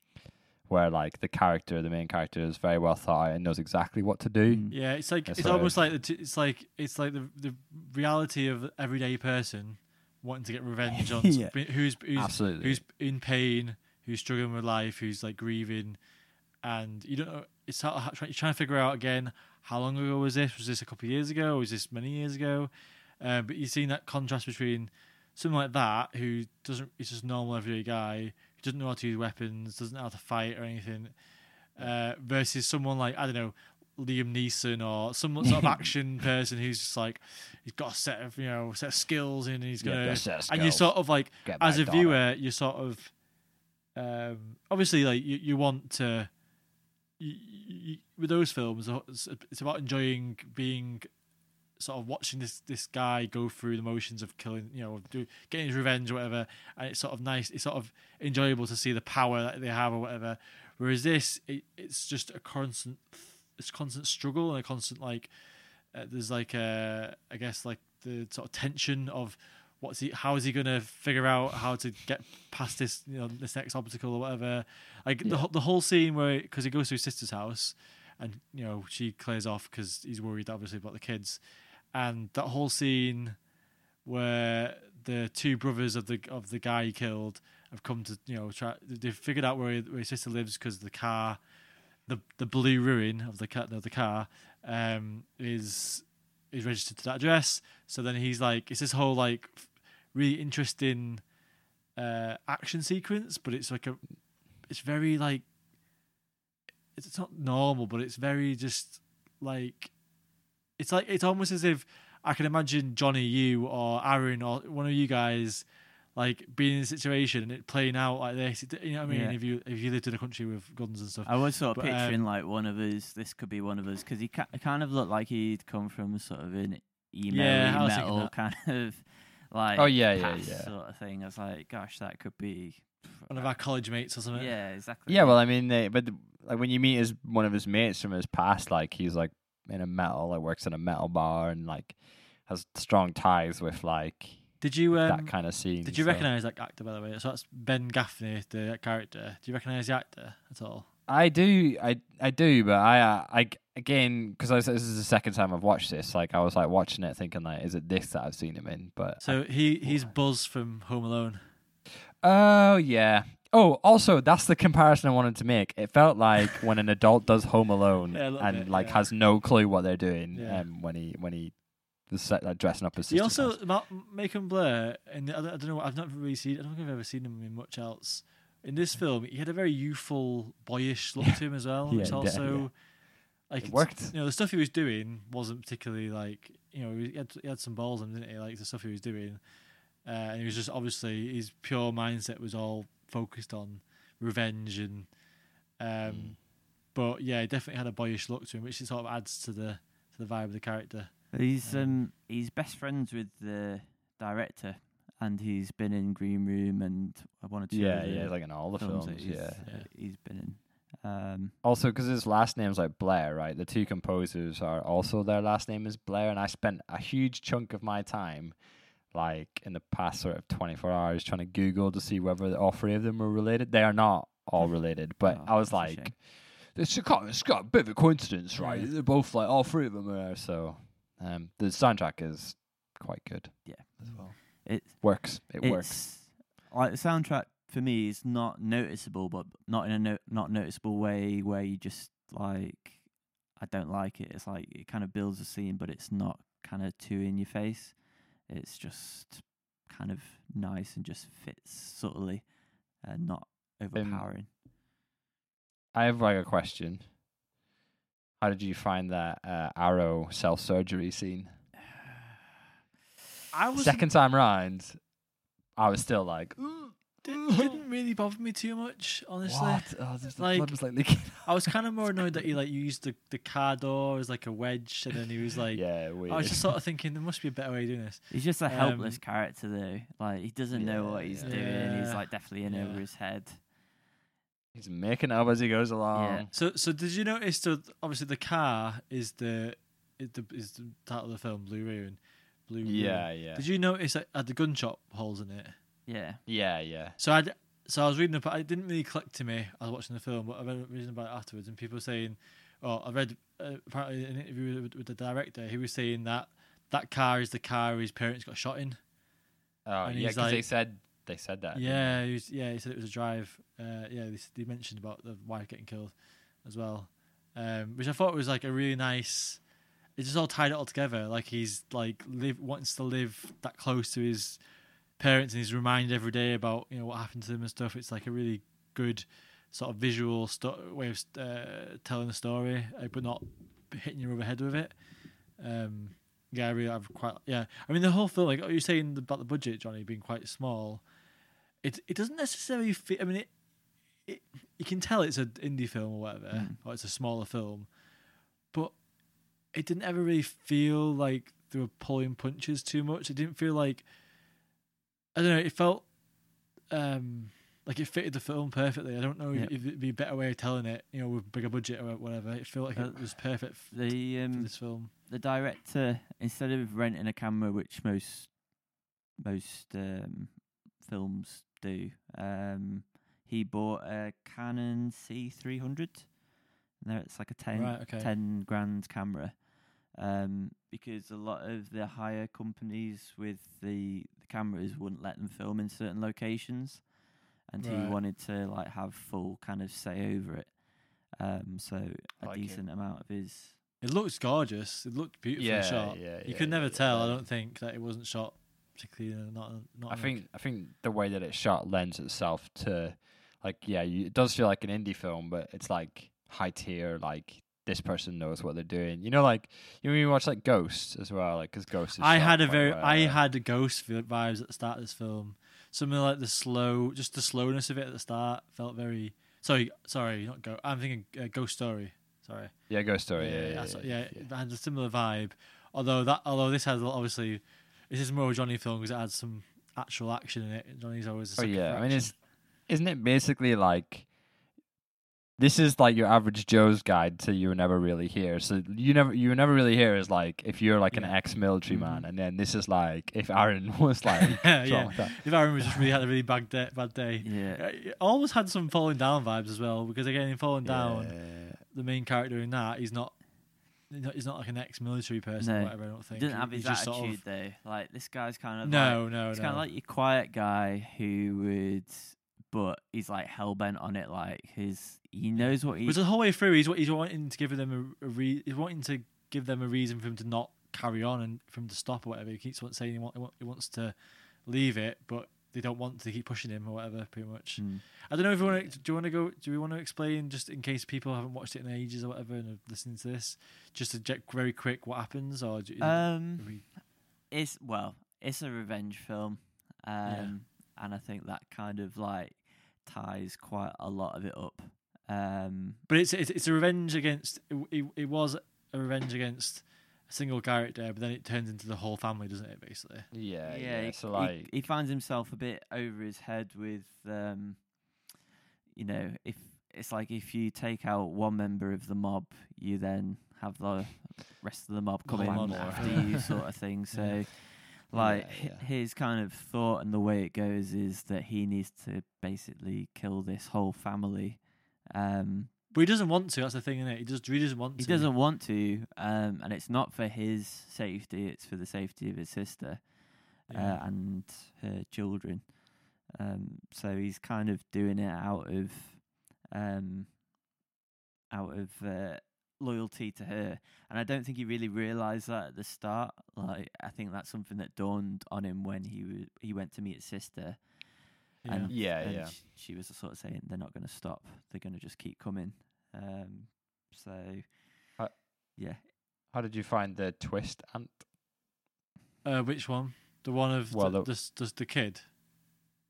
Where like the character, the main character, is very well thought out and knows exactly what to do. Mm. Yeah, it's like That's it's what I- almost like the t- it's like it's like the the reality of everyday person wanting to get revenge on Yeah. who's who's Absolutely. who's in pain, who's struggling with life, who's like grieving, and you don't know. It's how, how, you're trying to figure out again how long ago was this? Was this a couple of years ago? Was this many years ago? Uh, but you've seen that contrast between someone like that who doesn't, he's just a normal everyday guy who doesn't know how to use weapons, doesn't know how to fight or anything, uh, versus someone like I don't know. Liam Neeson or some sort of action person who's just like he's got a set of you know set of skills and he's gonna got a set of and you skills. sort of like Get as a daughter. viewer, you're sort of um, obviously like you, you want to you, you, with those films. It's it's about enjoying being sort of watching this this guy go through the motions of killing, you know, do, getting his revenge or whatever, and it's sort of nice. It's sort of enjoyable to see the power that they have or whatever. Whereas this, it, it's just a constant, it's constant struggle and a constant like. Uh, there's like a, I guess like the sort of tension of what's he how is he going to figure out how to get past this you know this next obstacle or whatever like the Yeah. whole the whole scene where because he goes to his sister's house and you know she clears off because he's worried obviously about the kids and that whole scene where the two brothers of the of the guy he killed have come to you know try they've figured out where, where his sister lives because the car the the blue ruin of the car of the car um is is registered to that address. So then he's like it's this whole like really interesting uh action sequence but it's like a it's very like it's, it's not normal but it's very just like it's like it's almost as if I can imagine Johnny, you or Aaron or one of you guys like being in a situation and it playing out like this. You know what I mean? Yeah. If you if you lived in a country with guns and stuff. I was sort of But, um, picturing like one of us. This could be one of us because he ca- kind of looked like he'd come from sort of an emo Yeah, I was thinking metal kind of like Oh, yeah, yeah, yeah. sort of thing. I was like, gosh, that could be One of our college mates or something. yeah, exactly. Yeah, well, I mean, they, but the, like when you meet his one of his mates from his past, like he's like in a metal, like works in a metal bar, and like has strong ties with like Did you um, that kind of scene. Did you so- recognise that actor by the way? So that's Ben Gaffney, the character. Do you recognise the actor at all? I do, I I do, but I uh, I again because this is the second time I've watched this. Like I was like watching it, thinking like, is it this that I've seen him in? But So he he's Buzz from Home Alone. oh yeah. Oh, also that's the comparison I wanted to make. It felt like when an adult does Home Alone Yeah, and bit, like yeah. has no clue what they're doing, Yeah. um, when he when he was set, like, dressing up as. He also House. Ma- Macon Blair, and I don't, I don't know. I've not really seen. I don't think I've ever seen him in much else. In this film, he had a very youthful, boyish look to him as well. Yeah, which also, yeah. like, It worked. You know, the stuff he was doing wasn't particularly like you know he had, he had some balls in, didn't he? Like the stuff he was doing, uh, and he was just obviously his pure mindset was all focused on revenge and. Um, Mm. But yeah, he definitely had a boyish look to him, which it sort of adds to the to the vibe of the character. He's Um, he's best friends with the director, and he's been in Green Room and I wanted to. Yeah, yeah, like in all the films films. he's, yeah. Yeah. he's been in. Um, Also, because his last name's like Blair, right? The two composers are also their last name is Blair, and I spent a huge chunk of my time, like in the past sort of twenty four hours, trying to Google to see whether all three of them were related. They are not all related, but Oh, I was like, it's a, it's got a bit of a coincidence, right? Yeah. They're both like all three of them are. So, um, the soundtrack is quite good. Yeah. as well. it's Works. It it's works. like the soundtrack for me is not noticeable, but not in a no- not noticeable way where you just like I don't like it. It's like it kind of builds a scene, but it's not kind of too in your face. It's just kind of nice and just fits subtly, and not overpowering. I have like a question. How did you find that uh, Arrow self surgery scene? I was Second time round, I was still like, didn't, didn't really bother me too much, honestly. what? Oh, just the Like- blood was like leaking. I was kind of more annoyed that he like used the, the car door as like a wedge, and then he was like, yeah, weird. I was just sort of thinking there must be a better way of doing this. He's just a helpless Um, character though. Like he doesn't know what he's yeah. doing. He's Yeah. like definitely in over his head. He's making it up as he goes along. Yeah. So so did you notice that obviously the car is the is the is the title of the film Blue Ruin, Blue. Ruin. Yeah, yeah, Did you notice that had the gunshot holes in it? Yeah. yeah, yeah. So I so I was reading about. It didn't really click to me. I was watching the film, but I read reading about it afterwards, and people saying, "Oh, I read uh, apparently an interview with, with the director. He was saying that that car is the car his parents got shot in. Oh, And yeah, he's because they said they said that. Yeah, he was, yeah. He said it was a drive. Uh, yeah, they, they mentioned about the wife getting killed as well, um, which I thought was like a really nice. It just all tied it all together. Like he's like live wants to live that close to his parents, and he's reminded every day about you know what happened to them and stuff. It's like a really good sort of visual sto- way of uh, telling the story, uh, but not hitting you over the head with it. Um, yeah, I really have quite. Yeah, I mean the whole film. Like are you're saying about the budget, Johnny, being quite small. It it doesn't necessarily fit. I mean, it, it you can tell it's an indie film or whatever, Mm. or it's a smaller film, but it didn't ever really feel like they were pulling punches too much. It didn't feel like I don't know. It felt um like it fitted the film perfectly. I don't know Yeah. if, it'd be a better way of telling it, you know, with bigger budget or whatever. It felt like Uh, it was perfect The for um this film. the director instead of renting a camera, which most most um, films do, um, he bought a Canon C three hundred. There, it's like a 10, Right, okay. 10 grand camera. Um, because a lot of the hire companies with the, the cameras wouldn't let them film in certain locations, and he wanted to like have full kind of say over it. Um, so a Like it. decent amount of his It looks gorgeous. It looked beautifully Yeah, shot. yeah, you yeah, could never yeah, tell. I don't think that it wasn't shot particularly uh, not not. I think I think the way that it's shot lends itself to like yeah, you, it does feel like an indie film, but it's like high tier. Like this person knows what they're doing. You know, like you know, you watch like Ghost as well, like because Ghost. Is I had a very well. I had a ghost vibes at the start of this film. Something like the slow, just the slowness of it at the start felt very. Sorry, sorry, not go. I'm thinking uh, Ghost Story. Sorry. Yeah, Ghost Story. Yeah, yeah, yeah, what- yeah, yeah. it had a similar vibe. Although that, although this has obviously, this is more a Johnny film because it adds some actual action in it. Johnny's always. A Oh yeah, I mean, it's isn't it basically like this is like your average Joe's guide to you were never really here. So you never you were never really here is like if you're like an ex-military Mhm. man, and then this is like if Aaron was like Yeah, like if Aaron was just really had a really bad day, bad day. Yeah. Uh, It almost had some falling down vibes as well because again in falling down Yeah. the main character in that he's not not- he's not like an ex-military person or whatever I don't think He doesn't have his attitude sort of, though. Like this guy's kind of no Like, no he's no kind of like your quiet guy who would, but he's like hell bent on it. Like his, he knows what But he's. the whole way through he's he's wanting to give them a, a re- he's wanting to give them a reason for him to not carry on and for him to stop or whatever he keeps on saying he, he want- he wants to leave it but they don't want to keep pushing him or whatever pretty much Mm. I don't know if you want to. Do you want to go? Do we want to explain just in case people haven't watched it in ages or whatever and are listening to this, just to check very quick what happens or? Do, Um, we- it's well, it's a revenge film, um, and I think that kind of like ties quite a lot of it up. Um, but it's, it's it's a revenge against. It, it, it was a revenge against a single character, but then it turns into the whole family, doesn't it? Basically. Yeah, yeah, yeah. he, So like, he, finds himself a bit over his head with, um, you know, if it's like if you take out one member of the mob, you then have the rest of the mob The come whole in mob. after you, sort of thing. So. Yeah. Like Yeah, yeah. his kind of thought and the way it goes is that he needs to basically kill this whole family. Um, But he doesn't want to. That's the thing, isn't it? He just really doesn't want to. he to. doesn't want to, um, and it's not for his safety; it's for the safety of his sister Yeah. uh, and her children. Um, so he's kind of doing it out of, um, out of uh, loyalty to her, and I don't think he really realised that at the start. Like, I think that's something that dawned on him when he w- he went to meet his sister, yeah. and Yeah, and yeah. she was sort of saying they're not going to stop; they're going to just keep coming. Um, so, Uh, yeah, how did you find the twist? And Uh, which one? The one of Well, the, the- the, the the kid.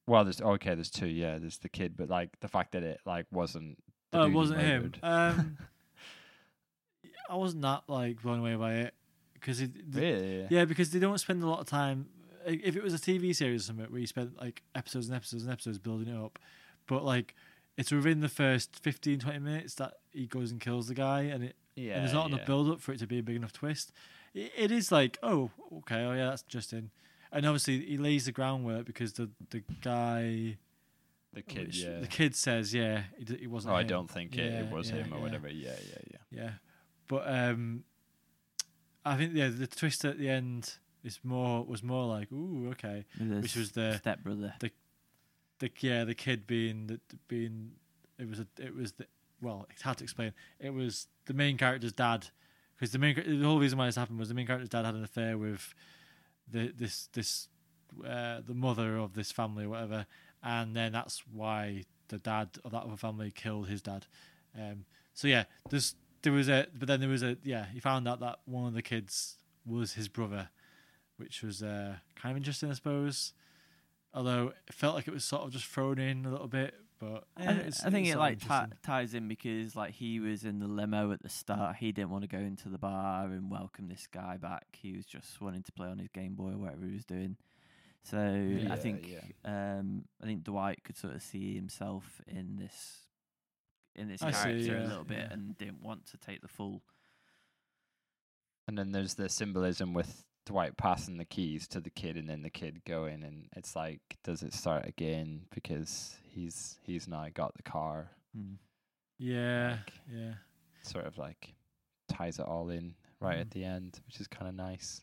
well, there's okay, there's two. Yeah, there's the kid, but like the fact that it like wasn't. Oh, it wasn't him. Um, I wasn't that like blown away by it because it. really? Yeah, because they don't spend a lot of time. If it was a TV series or something where you spent like episodes and episodes and episodes building it up, but like it's within the first 15, 20 minutes that he goes and kills the guy, and it Yeah. and there's not yeah. enough build up for it to be a big enough twist. It, it is like, oh, okay, oh yeah, that's interesting. And obviously he lays the groundwork because the the guy, The kid, which- yeah. the kid says, yeah, it, it wasn't. Oh, I don't think it, it was yeah, him or yeah. whatever. Yeah, yeah, yeah. Yeah, but um, I think yeah, the twist at the end is more was more like, ooh, okay. Which was the- stepbrother. The yeah, the kid being the being it was a it was the well, it's hard to explain. It was the main character's dad because the main the whole reason why this happened was the main character's dad had an affair with the this this uh, the mother of this family or whatever, and then that's why the dad of that other family killed his dad. Um, so yeah, there's there was a but then there was a yeah he found out that one of the kids was his brother, which was uh, kind of interesting I suppose. Although it felt like it was sort of just thrown in a little bit, but I, yeah, th- it's, I think it's it like ti- interesting. ties in because like he was in the limo at the start. He didn't want to go into the bar and welcome this guy back. He was just wanting to play on his Game Boy or whatever he was doing. So Yeah, I think yeah. um, I think Dwight could sort of see himself in this in this I see, character a little bit yeah. and didn't want to take the full. And then there's the symbolism with Dwight passing the keys to the kid and then the kid going and it's like does it start again because he's he's now got the car Hmm. Yeah, like- yeah. sort of like ties it all in right at Mhm. the end which is kind of nice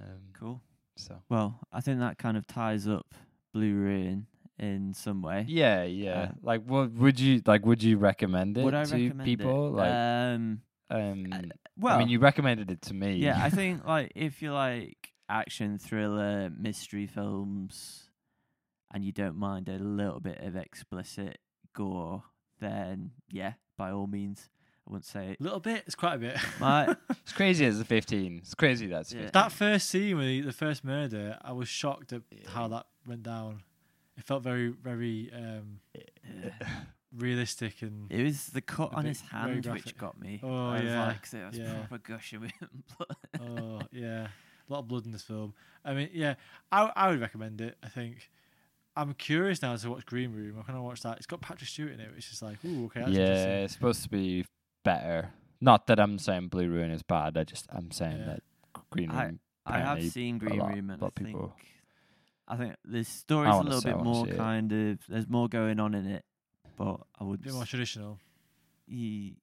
um Cool. so Well, I think that kind of ties up Blue Ruin in some way. yeah yeah Uh, like what would you like would you recommend it Would I to people it? like um, um uh, well, I mean you recommended it to me yeah, I think like if you like action thriller mystery films and you don't mind a little bit of explicit gore, then yeah, by all means, I wouldn't say it. A little bit. It's quite a bit. My It's crazy as a 15. It's crazy that's Yeah. that first scene with the, the first murder, I was shocked at how that went down. It felt very, very um, realistic and it was the cut on his hand which got me. Oh, I was yeah, like, it was yeah. proper gushing with blood. oh yeah, a lot of blood in this film. I mean, yeah, I I would recommend it. I think I'm curious now to watch Green Room. I kind of watch that. It's got Patrick Stewart in it, which is like, ooh, okay, that's yeah, interesting. it's supposed to be better. Not that I'm saying Blue Ruin is bad. I just I'm saying Yeah. that Green Room. I have seen Green lot- Room, and I think I think the story's a little see- bit more kind of. There's more going on in it, but I would. a bit more traditional. Ye-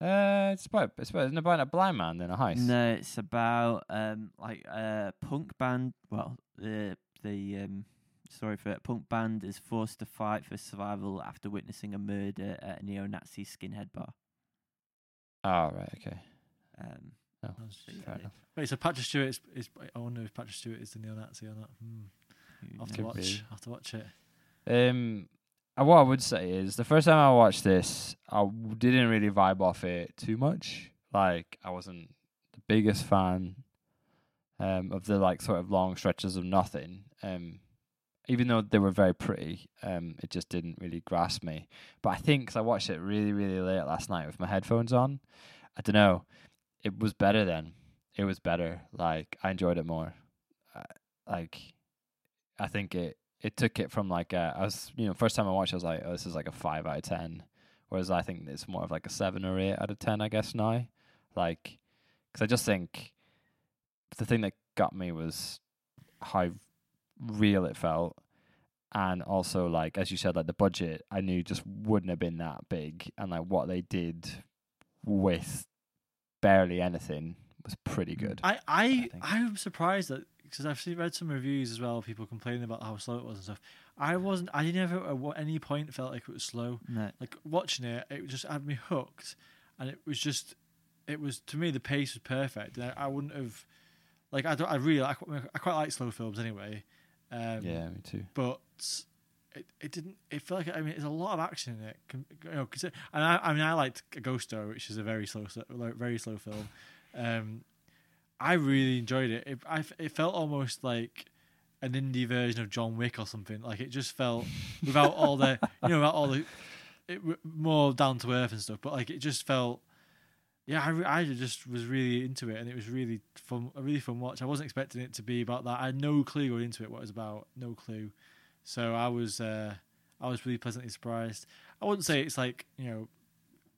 Uh, it's about it's about, isn't it about a blind man in a heist. No, it's about um like a punk band. Well, the the um sorry for it. Punk band is forced to fight for survival after witnessing a murder at a neo-Nazi skinhead bar. Oh right, okay. Um, No, That's- fair enough. Wait, so Patrick Stewart is, is I wonder if Patrick Stewart is the neo-Nazi or not. Hmm. I'll have to watch. be. I'll have to watch it. Um, what I would say is the first time I watched this, I didn't really vibe off it too much. Like I wasn't the biggest fan um, of the like sort of long stretches of nothing. Um, even though they were very pretty, um, it just didn't really grasp me. But I think 'cause I watched it really, really late last night with my headphones on, I don't know, it was better then. It was better. Like I enjoyed it more. Uh, like I think it it took it from like a, I was you know first time I watched it, I was like oh this is like a five out of ten, whereas I think it's more of like a seven or eight out of ten I guess now, like because I just think the thing that got me was how real it felt, and also like as you said like the budget I knew just wouldn't have been that big, and like what they did with barely anything was pretty good. I I think. I'm surprised that because I've seen, read some reviews as well, people complaining about how slow it was and stuff. I wasn't. I never at any point felt like it was slow. No, Like watching it, it just had me hooked, and it was just, it was to me the pace was perfect. And I, I wouldn't have, like I don't. I really I, quite- I quite like slow films anyway. Um, yeah, me too. but it, it didn't. It felt like I mean, there's a lot of action in it. You know, cause it, and I, I mean, I liked A Ghost Story, which is a very slow, very slow film. Um, I really enjoyed it. It, I, it felt almost like an indie version of John Wick or something. Like it just felt without all the, you know, without all the, it more down to earth and stuff. But like it just felt. Yeah, I, I just was really into it, and it was really fun. A really fun watch. I wasn't expecting it to be about that. I had no clue going into it what it was about. No clue. So I was uh, I was really pleasantly surprised. I wouldn't say it's like you know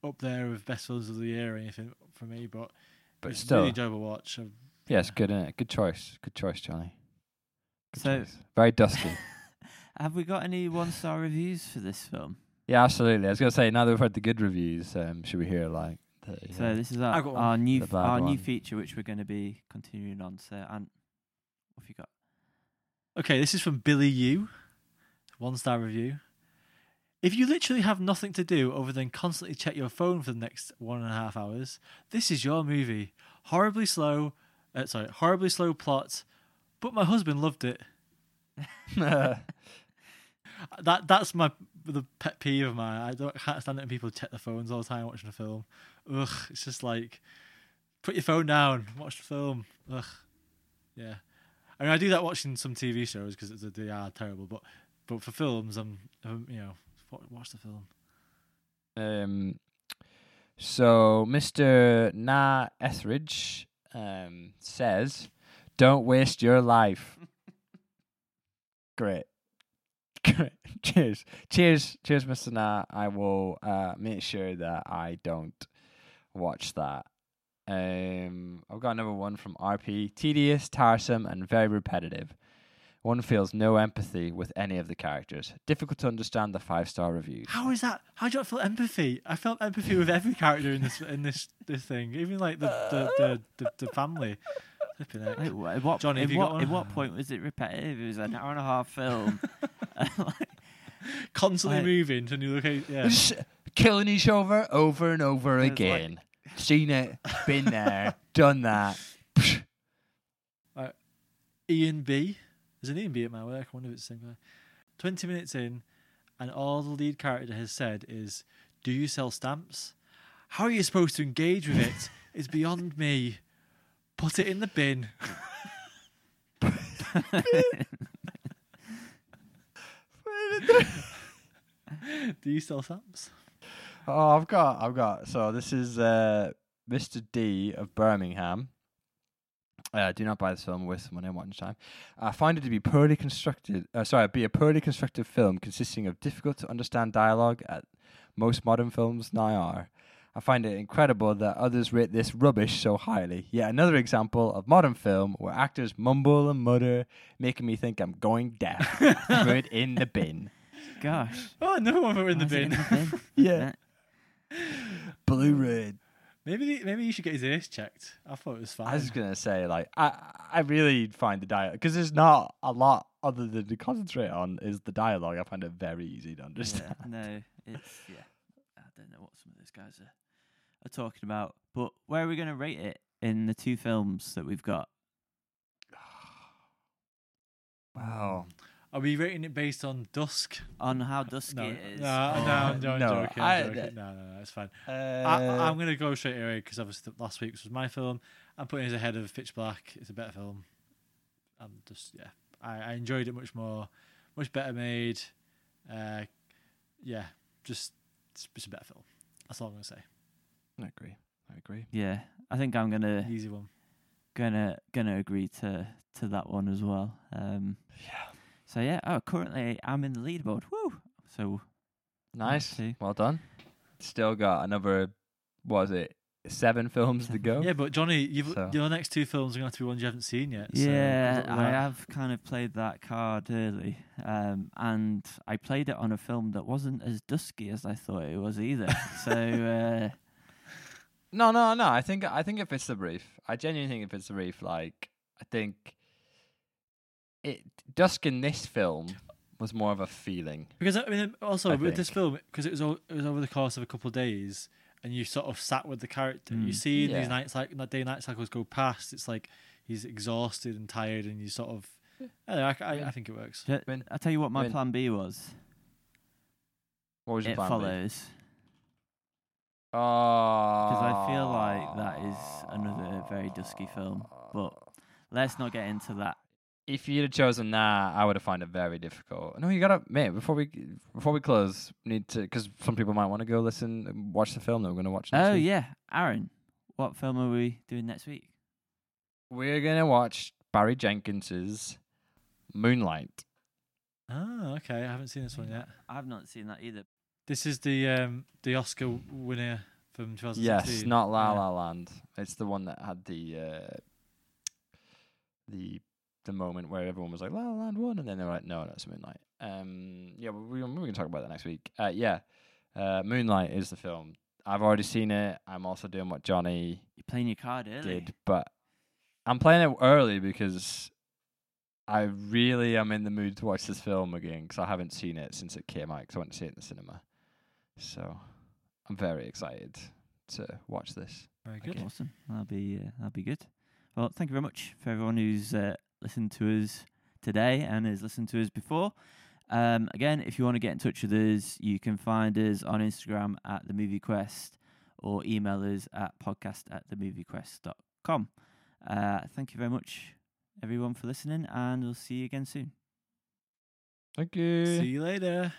up there with best films of the year or anything for me, but, But it's a still, really enjoyable watch. I've- Yeah, it's good, is Good choice. Good choice, Johnny. Good So- choice. very dusty. have we got any one star reviews for this film? yeah, absolutely. I was gonna say now that we've heard the good reviews, um, should we hear like the So yeah. this is our, our new f- bad our new feature, which we're going to be continuing on. So, and what have you got? Okay, this is from Billy U. One star review. If you literally have nothing to do other than constantly check your phone for the next one and a half hours, this is your movie. Horribly slow, uh, sorry, horribly slow plot, but my husband loved it. That that's my the pet peeve of mine. I don't I can't stand it when people check their phones all the time watching a film. Ugh, it's just like put your phone down, watch the film. Ugh, yeah. I mean, I do that watching some TV shows because they are terrible. But but for films, I'm, I'm you know wa- watch the film. Um, so Mr. Na Etheridge um, says, "Don't waste your life." Great. Great. Cheers. Cheers. Cheers, Mr. Na. I will uh, make sure that I don't watch that. Um, I've got another one from RP. Tedious, tiresome, and very repetitive. One feels no empathy with any of the characters. Difficult to understand the five star reviews. How is that? How do you not feel empathy? I felt empathy with every character in this in this this thing, even like the the the, the, the family. Like, at what, Johnny, in have you what, in one? what point was it repetitive? It was an hour and a half film. Like, Constantly Like- moving to new locations. Yeah. Just killing each other over and over It's like- again. Seen it, been there, done that. Ian B. There's an Ian B at my work. I wonder if it's the same guy. 20 minutes in, and all the lead character has said is, Do you sell stamps? How are you supposed to engage with it? It's beyond me. Put it in the bin. Do you sell stamps? Oh, I've got, I've got. So this is uh, Mr. D of Birmingham. Uh, do not buy this film with someone in watch time. I find it to be poorly constructed. Uh, sorry, be a poorly constructed film consisting of difficult to understand dialogue, at most modern films now are. I find it incredible that others rate this rubbish so highly. Yet another example of modern film where actors mumble and mutter, making me think I'm going deaf. Throw it in the bin. Gosh. Oh, no one were in the it bin. in the bin? Yeah, Yeah. blue red. Maybe maybe you should get his ears checked. I thought it was fine. I was gonna say, like, I I really find the dialogue because there's not a lot other than to concentrate on is the dialogue. I find it very easy to understand. Yeah, no, it's yeah. I don't know what some of those guys are are talking about. But where are we going to rate it in the two films that we've got? Wow. Are we rating it based on dusk? On how dusky No, it is. no, no, I'm, No, I'm no, joking. I- I'm joking. No, no, no, it's fine. Uh, I, I'm going to go straight away because obviously last week's was my film. I'm putting it ahead of Pitch Black. It's a better film. I'm just yeah, I, I enjoyed it much more, much better made. Uh, yeah, just it's, it's a better film. That's all I'm going to say. I agree. I agree. Yeah, I think I'm gonna Easy one. gonna gonna agree to to that one as well. Um, Yeah. So yeah, oh, currently I'm in the leaderboard. Woo! So Nice. see. Well done. Still got another. What was it? Seven films to go. Yeah, but Johnny, you've, So- your next two films are going to have to be ones you haven't seen yet. so yeah, good I have kind of played that card early, um, and I played it on a film that wasn't as dusky as I thought it was either. so uh, No, no, no. I think I think it fits the brief. I genuinely think it fits the brief. Like I think it Dusk in this film was more of a feeling. Because I mean, also I with this film, because it was o- it was over the course of a couple of days, and you sort of sat with the character. You Mm. see Yeah. these nights like that day night cycles go past. It's like he's exhausted and tired, and you sort of. I, know, I, I, I think it works. ju- When- I'll tell you what my when- plan B was. What was your It plan? Follows Oh, because I feel like that is another very dusky film. But let's not get into that. If you'd have chosen that, I would have found it very difficult. No, you gotta, mate. Before we before we close, we need to because some people might want to go listen, and watch the film that we're going to watch. Next Oh week. yeah, Aaron, what film are we doing next week? we're gonna watch Barry Jenkins's Moonlight. Ah, okay. I haven't seen this one yet. I've not seen that either. This is the um the Oscar winner from 2016. Yes, not La La Land. It's the one that had the uh, the the moment where everyone was like La La Land won, and then they were like, no, that's Moonlight. Um, yeah, we, we can talk about that next week. Uh, yeah, uh, Moonlight is the film. I've already seen it. I'm also doing what Johnny You're playing your card early. did, but I'm playing it early because I really am in the mood to watch this film again because I haven't seen it since it came out because I went to see it in the cinema. So I'm very excited to watch this. Very good. Okay. Awesome. That'll be uh, that'll be good. Well, thank you very much for everyone who's uh, listened to us today and has listened to us before. Um, again, if you want to get in touch with us, you can find us on Instagram at the Movie Quest or email us at podcast at themoviequest.com. Uh, thank you very much, everyone, for listening, and we'll see you again soon. Thank you. See you later.